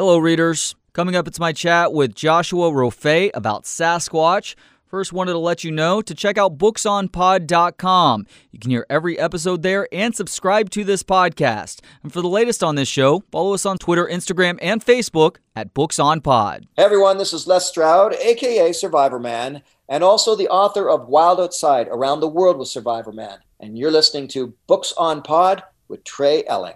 Hello, readers. Coming up, it's my chat with Joshua Rofe about Sasquatch. First, wanted to let you know to check out booksonpod.com. You can hear every episode there and subscribe to this podcast. And for the latest on this show, follow us on Twitter, Instagram, and Facebook at Books on Pod. Hey everyone, this is Les Stroud, aka Survivorman, and also the author of Wild Outside Around the World with Survivorman. And you're listening to Books on Pod with Trey Elling.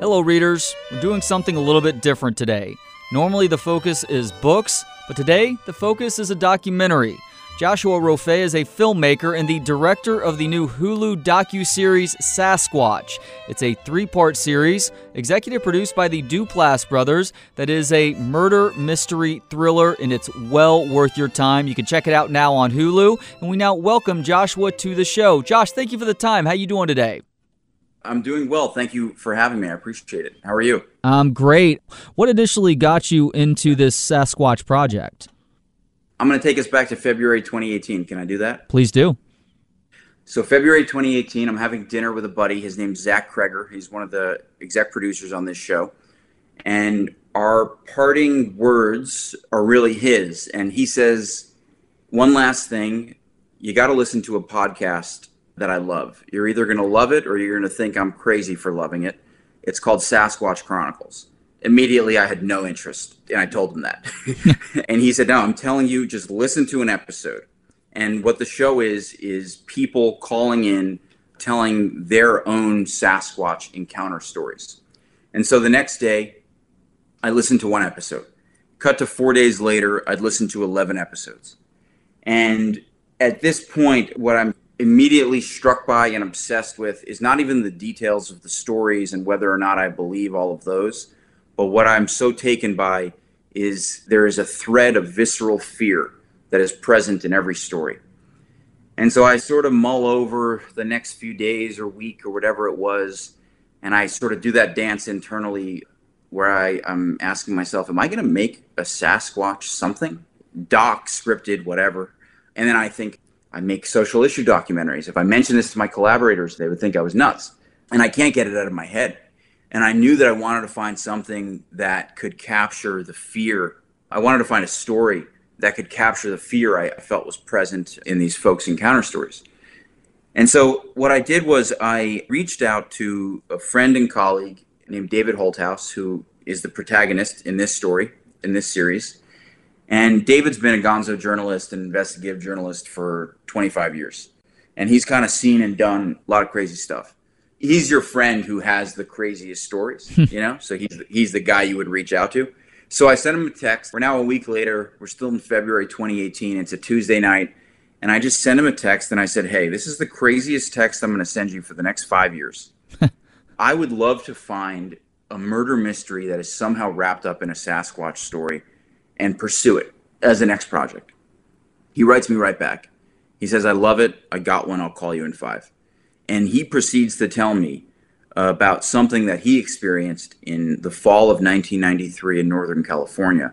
Hello, readers. We're doing something a little bit different today. Normally, the focus is books, but today, the focus is a documentary. Joshua Rofe is a filmmaker and the director of the new Hulu docu-series Sasquatch. It's a three-part series, executive produced by the Duplass brothers, that is a murder mystery thriller and it's well worth your time. You can check it out now on Hulu, and we now welcome Joshua to the show. Josh, thank you for the time. How you doing today? I'm doing well. Thank you for having me. I appreciate it. How are you? I'm great. What initially got you into this Sasquatch project? I'm going to take us back to February 2018. Can I do that? Please do. So, February 2018, I'm having dinner with a buddy. His name's Zach Kreger. He's one of the exec producers on this show. And our parting words are really his. And he says, One last thing, you got to listen to a podcast that I love. You're either going to love it or you're going to think I'm crazy for loving it. It's called Sasquatch Chronicles. Immediately, I had no interest, and I told him that. and he said, No, I'm telling you, just listen to an episode. And what the show is, is people calling in, telling their own Sasquatch encounter stories. And so the next day, I listened to one episode. Cut to four days later, I'd listened to 11 episodes. And at this point, what I'm immediately struck by and obsessed with is not even the details of the stories and whether or not I believe all of those, but what I'm so taken by is there is a thread of visceral fear that is present in every story. And so I sort of mull over the next few days or week or whatever it was, and I sort of do that dance internally where I, am asking myself, am I going to make a Sasquatch something? Doc, scripted, whatever. And then I think, I make social issue documentaries. If I mention this to my collaborators, they would think I was nuts. And I can't get it out of my head. And I knew that I wanted to find something that could capture the fear. I wanted to find a story that could capture the fear I felt was present in these folks' encounter stories. And so what I did was I reached out to a friend and colleague named David Holthouse, who is the protagonist in this story, in this series. And David's been a gonzo journalist and investigative journalist for 25 years. And he's kind of seen and done a lot of crazy stuff. He's your friend who has the craziest stories, hmm. you know? So he's, he's the guy you would reach out to. So I sent him a text. We're now a week later. We're still in February 2018. It's a Tuesday night. And I just sent him a text and I said, Hey, this is the craziest text I'm going to send you for the next five years. I would love to find a murder mystery that is somehow wrapped up in a Sasquatch story and pursue it as the next project. He writes me right back. He says, I love it. I got one. I'll call you in five. And he proceeds to tell me about something that he experienced in the fall of 1993 in Northern California,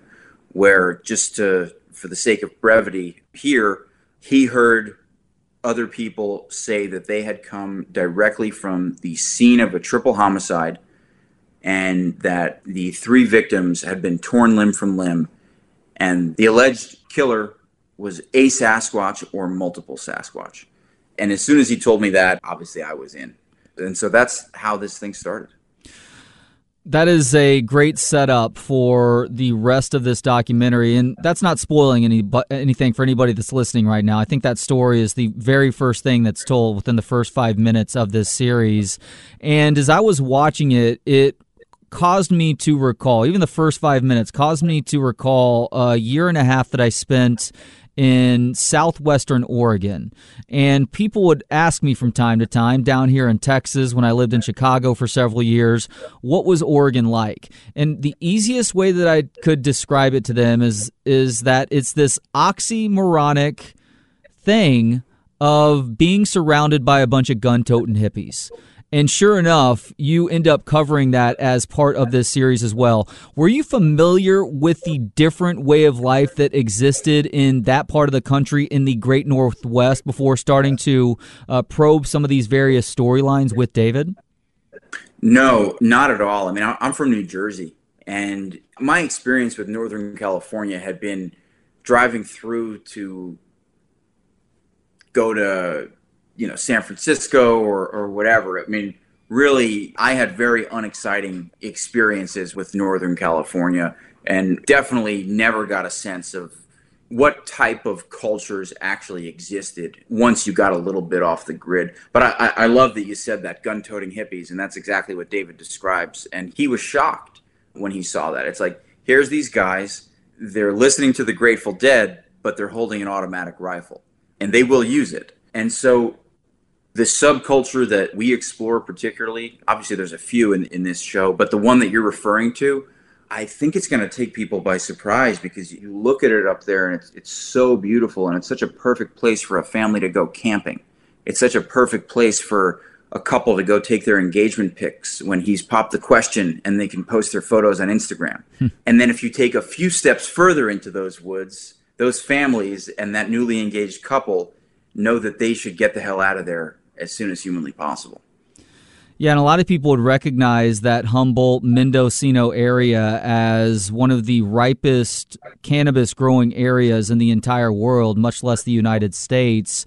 where, just to, for the sake of brevity here, he heard other people say that they had come directly from the scene of a triple homicide and that the three victims had been torn limb from limb and the alleged killer was a Sasquatch or multiple Sasquatch. And as soon as he told me that, obviously I was in. And so that's how this thing started. That is a great setup for the rest of this documentary, and that's not spoiling any anything for anybody that's listening right now. I think that story is the very first thing that's told within the first five minutes of this series. And as I was watching it, it caused me to recall, even the first five minutes, caused me to recall a year and a half that I spent in southwestern Oregon. And people would ask me from time to time down here in Texas when I lived in Chicago for several years, what was Oregon like? And the easiest way that I could describe it to them is is that it's this oxymoronic thing of being surrounded by a bunch of gun-toting hippies. And sure enough, you end up covering that as part of this series as well. Were you familiar with the different way of life that existed in that part of the country in the Great Northwest before starting to uh, probe some of these various storylines with David? No, not at all. I mean, I'm from New Jersey, And my experience with Northern California had been driving through to go to, you know, San Francisco or, or whatever. I mean, really, I had very unexciting experiences with Northern California and definitely never got a sense of what type of cultures actually existed once you got a little bit off the grid. But I, I love that you said that gun toting hippies, and that's exactly what David describes. And he was shocked when he saw that. It's like, here's these guys, they're listening to the Grateful Dead, but they're holding an automatic rifle, and they will use it. And so the subculture that we explore particularly, obviously there's a few in, in this show, but the one that you're referring to, I think it's going to take people by surprise because you look at it up there and it's it's so beautiful and it's such a perfect place for a family to go camping. It's such a perfect place for a couple to go take their engagement pics when he's popped the question and they can post their photos on Instagram. Hmm. And then if you take a few steps further into those woods, those families and that newly engaged couple know that they should get the hell out of there as soon as humanly possible. Yeah, and a lot of people would recognize that Humboldt Mendocino area as one of the ripest cannabis growing areas in the entire world, much less the United States.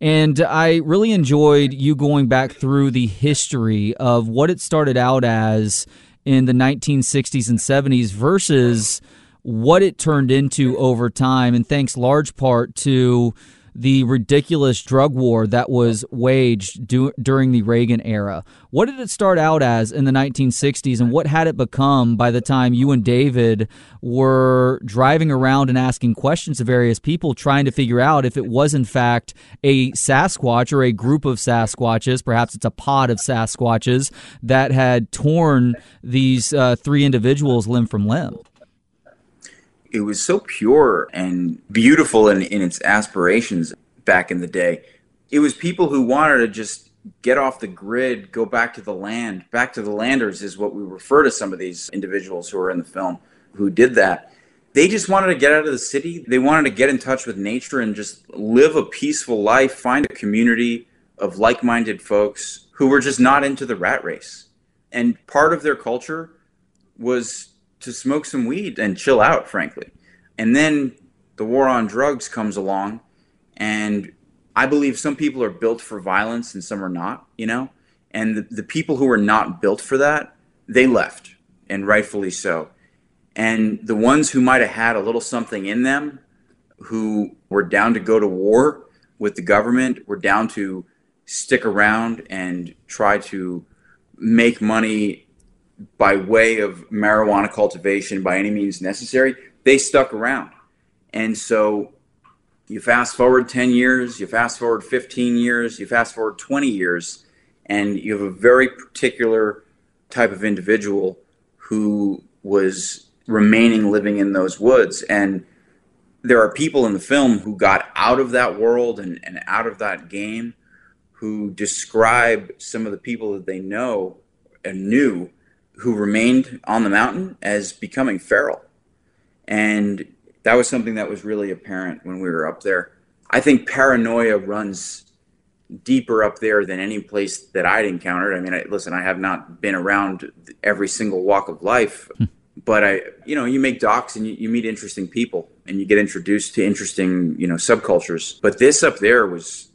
And I really enjoyed you going back through the history of what it started out as in the 1960s and 70s versus what it turned into over time. And thanks large part to the ridiculous drug war that was waged du- during the Reagan era. What did it start out as in the 1960s, and what had it become by the time you and David were driving around and asking questions to various people, trying to figure out if it was in fact a Sasquatch or a group of Sasquatches, perhaps it's a pod of Sasquatches that had torn these uh, three individuals limb from limb? It was so pure and beautiful in, in its aspirations back in the day. It was people who wanted to just get off the grid, go back to the land. Back to the landers is what we refer to some of these individuals who are in the film who did that. They just wanted to get out of the city. They wanted to get in touch with nature and just live a peaceful life, find a community of like minded folks who were just not into the rat race. And part of their culture was to smoke some weed and chill out, frankly. And then the war on drugs comes along, and I believe some people are built for violence and some are not, you know? And the, the people who are not built for that, they left, and rightfully so. And the ones who might have had a little something in them, who were down to go to war with the government, were down to stick around and try to make money by way of marijuana cultivation by any means necessary, they stuck around. And so you fast forward 10 years, you fast forward 15 years, you fast forward 20 years, and you have a very particular type of individual who was remaining living in those woods. And there are people in the film who got out of that world and, and out of that game who describe some of the people that they know and knew who remained on the mountain as becoming feral. And that was something that was really apparent when we were up there. I think paranoia runs deeper up there than any place that I'd encountered. I mean, I, listen, I have not been around every single walk of life, hmm. but I, you know, you make docs and you, you meet interesting people and you get introduced to interesting, you know, subcultures. But this up there was,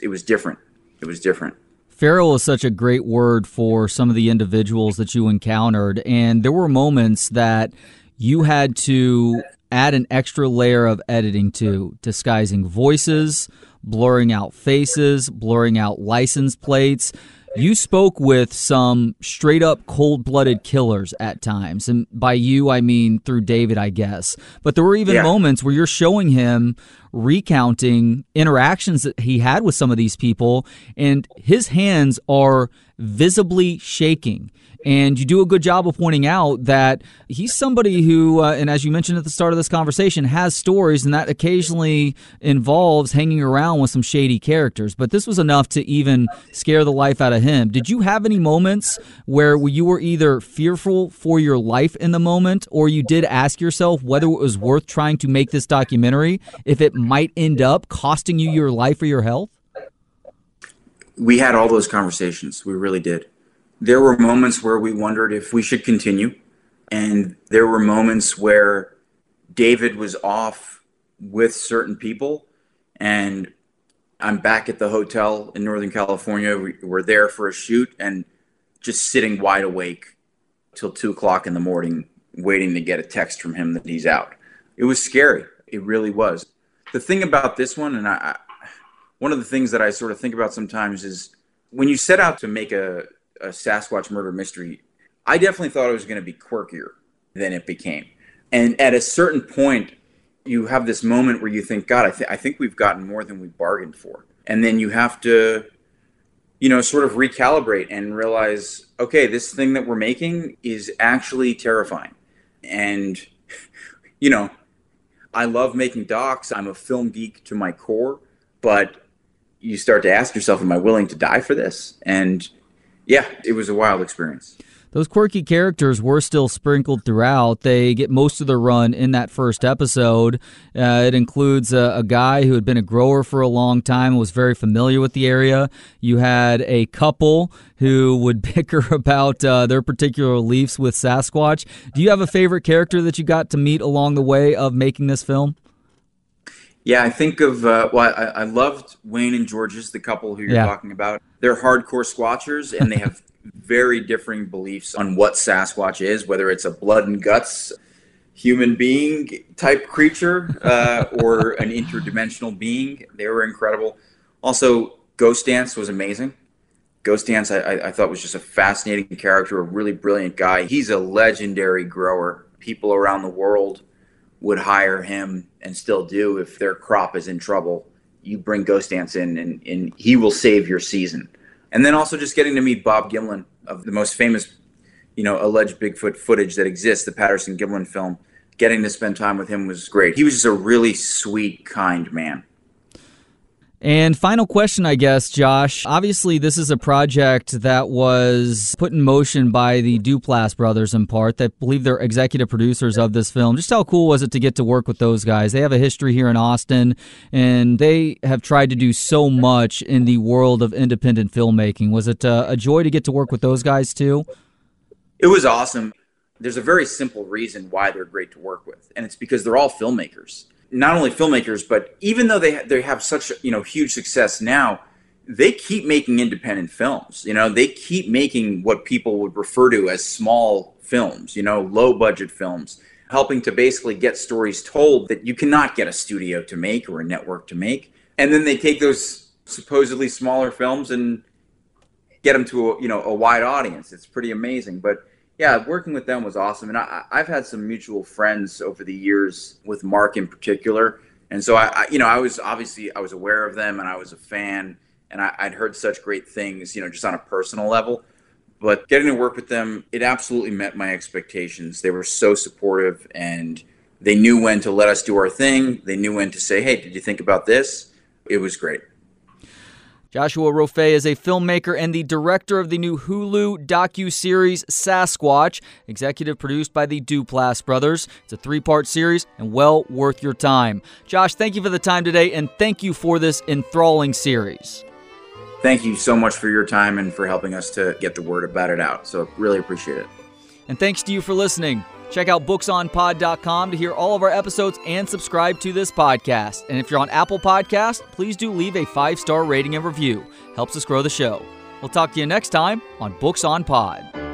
it was different. It was different. Feral is such a great word for some of the individuals that you encountered. And there were moments that you had to add an extra layer of editing to, disguising voices, blurring out faces, blurring out license plates you spoke with some straight up cold blooded killers at times. And by you, I mean through David, I guess. But there were even yeah. moments where you're showing him recounting interactions that he had with some of these people, and his hands are visibly shaking. And you do a good job of pointing out that he's somebody who, uh, and as you mentioned at the start of this conversation, has stories, and that occasionally involves hanging around with some shady characters. But this was enough to even scare the life out of him. Did you have any moments where you were either fearful for your life in the moment, or you did ask yourself whether it was worth trying to make this documentary if it might end up costing you your life or your health? We had all those conversations. We really did there were moments where we wondered if we should continue. And there were moments where David was off with certain people, and I'm back at the hotel in Northern California. We, we're there for a shoot and just sitting wide awake till two o'clock in the morning, waiting to get a text from him that he's out. It was scary. It really was. The thing about this one, and I, one of the things that I sort of think about sometimes is when you set out to make a, a Sasquatch murder mystery, I definitely thought it was going to be quirkier than it became. And at a certain point, you have this moment where you think, God, I, th- I think we've gotten more than we bargained for. And then you have to, you know, sort of recalibrate and realize, okay, this thing that we're making is actually terrifying. And, you know, I love making docs. I'm a film geek to my core, but you start to ask yourself, am I willing to die for this? And yeah, it was a wild experience. Those quirky characters were still sprinkled throughout. They get most of the run in that first episode. Uh, it includes a, a, guy who had been a grower for a long time, and was very familiar with the area. You had a couple who would bicker about uh, their particular beliefs with Sasquatch. Do you have a favorite character that you got to meet along the way of making this film? Yeah, I think of uh, well, I, I, loved Wayne and Georges, the couple who you're yeah. talking about. They're hardcore squatchers, and they have very differing beliefs on what Sasquatch is, whether it's a blood and guts human being type creature uh, or an interdimensional being. They were incredible. Also, Ghost Dance was amazing. Ghost Dance, I, I thought was just a fascinating character, a really brilliant guy. He's a legendary grower. People around the world would hire him and still do if their crop is in trouble. You bring Ghost Dance in, and, and he will save your season. And then also just getting to meet Bob Gimlin of the most famous, you know, alleged Bigfoot footage that exists, the Patterson Gimlin film. Getting to spend time with him was great. He was just a really sweet, kind man. And final question, I guess, Josh. Obviously, this is a project that was put in motion by the Duplass brothers in part. That believe they're executive producers of this film. Just how cool was it to get to work with those guys? They have a history here in Austin, and they have tried to do so much in the world of independent filmmaking. Was it uh, a joy to get to work with those guys too? It was awesome. There's a very simple reason why they're great to work with, and it's because they're all filmmakers not only filmmakers, but even though they they have such you know huge success now, they keep making independent films. You know, they keep making what people would refer to as small films. You know, low budget films, helping to basically get stories told that you cannot get a studio to make or a network to make, and then they take those supposedly smaller films and get them to a you know a wide audience. It's pretty amazing, but yeah, working with them was awesome, and I, have had some mutual friends over the years with Mark in particular, and so I, I, you know, I was obviously I was aware of them, and I was a fan, and I, I'd heard such great things, you know, just on a personal level. But getting to work with them, it absolutely met my expectations. They were so supportive, and they knew when to let us do our thing. They knew when to say, "Hey, did you think about this?" It was great. Joshua Rofe is a filmmaker and the director of the new Hulu docu-series Sasquatch, executive produced by the Duplass brothers. It's a three-part series and well worth your time. Josh, thank you for the time today and thank you for this enthralling series. Thank you so much for your time and for helping us to get the word about it out. So really appreciate it. And thanks to you for listening. Check out booksonpod.com to hear all of our episodes and subscribe to this podcast. And if you're on Apple Podcast, please do leave a five-star rating and review. Helps us grow the show. We'll talk to you next time on Books on Pod.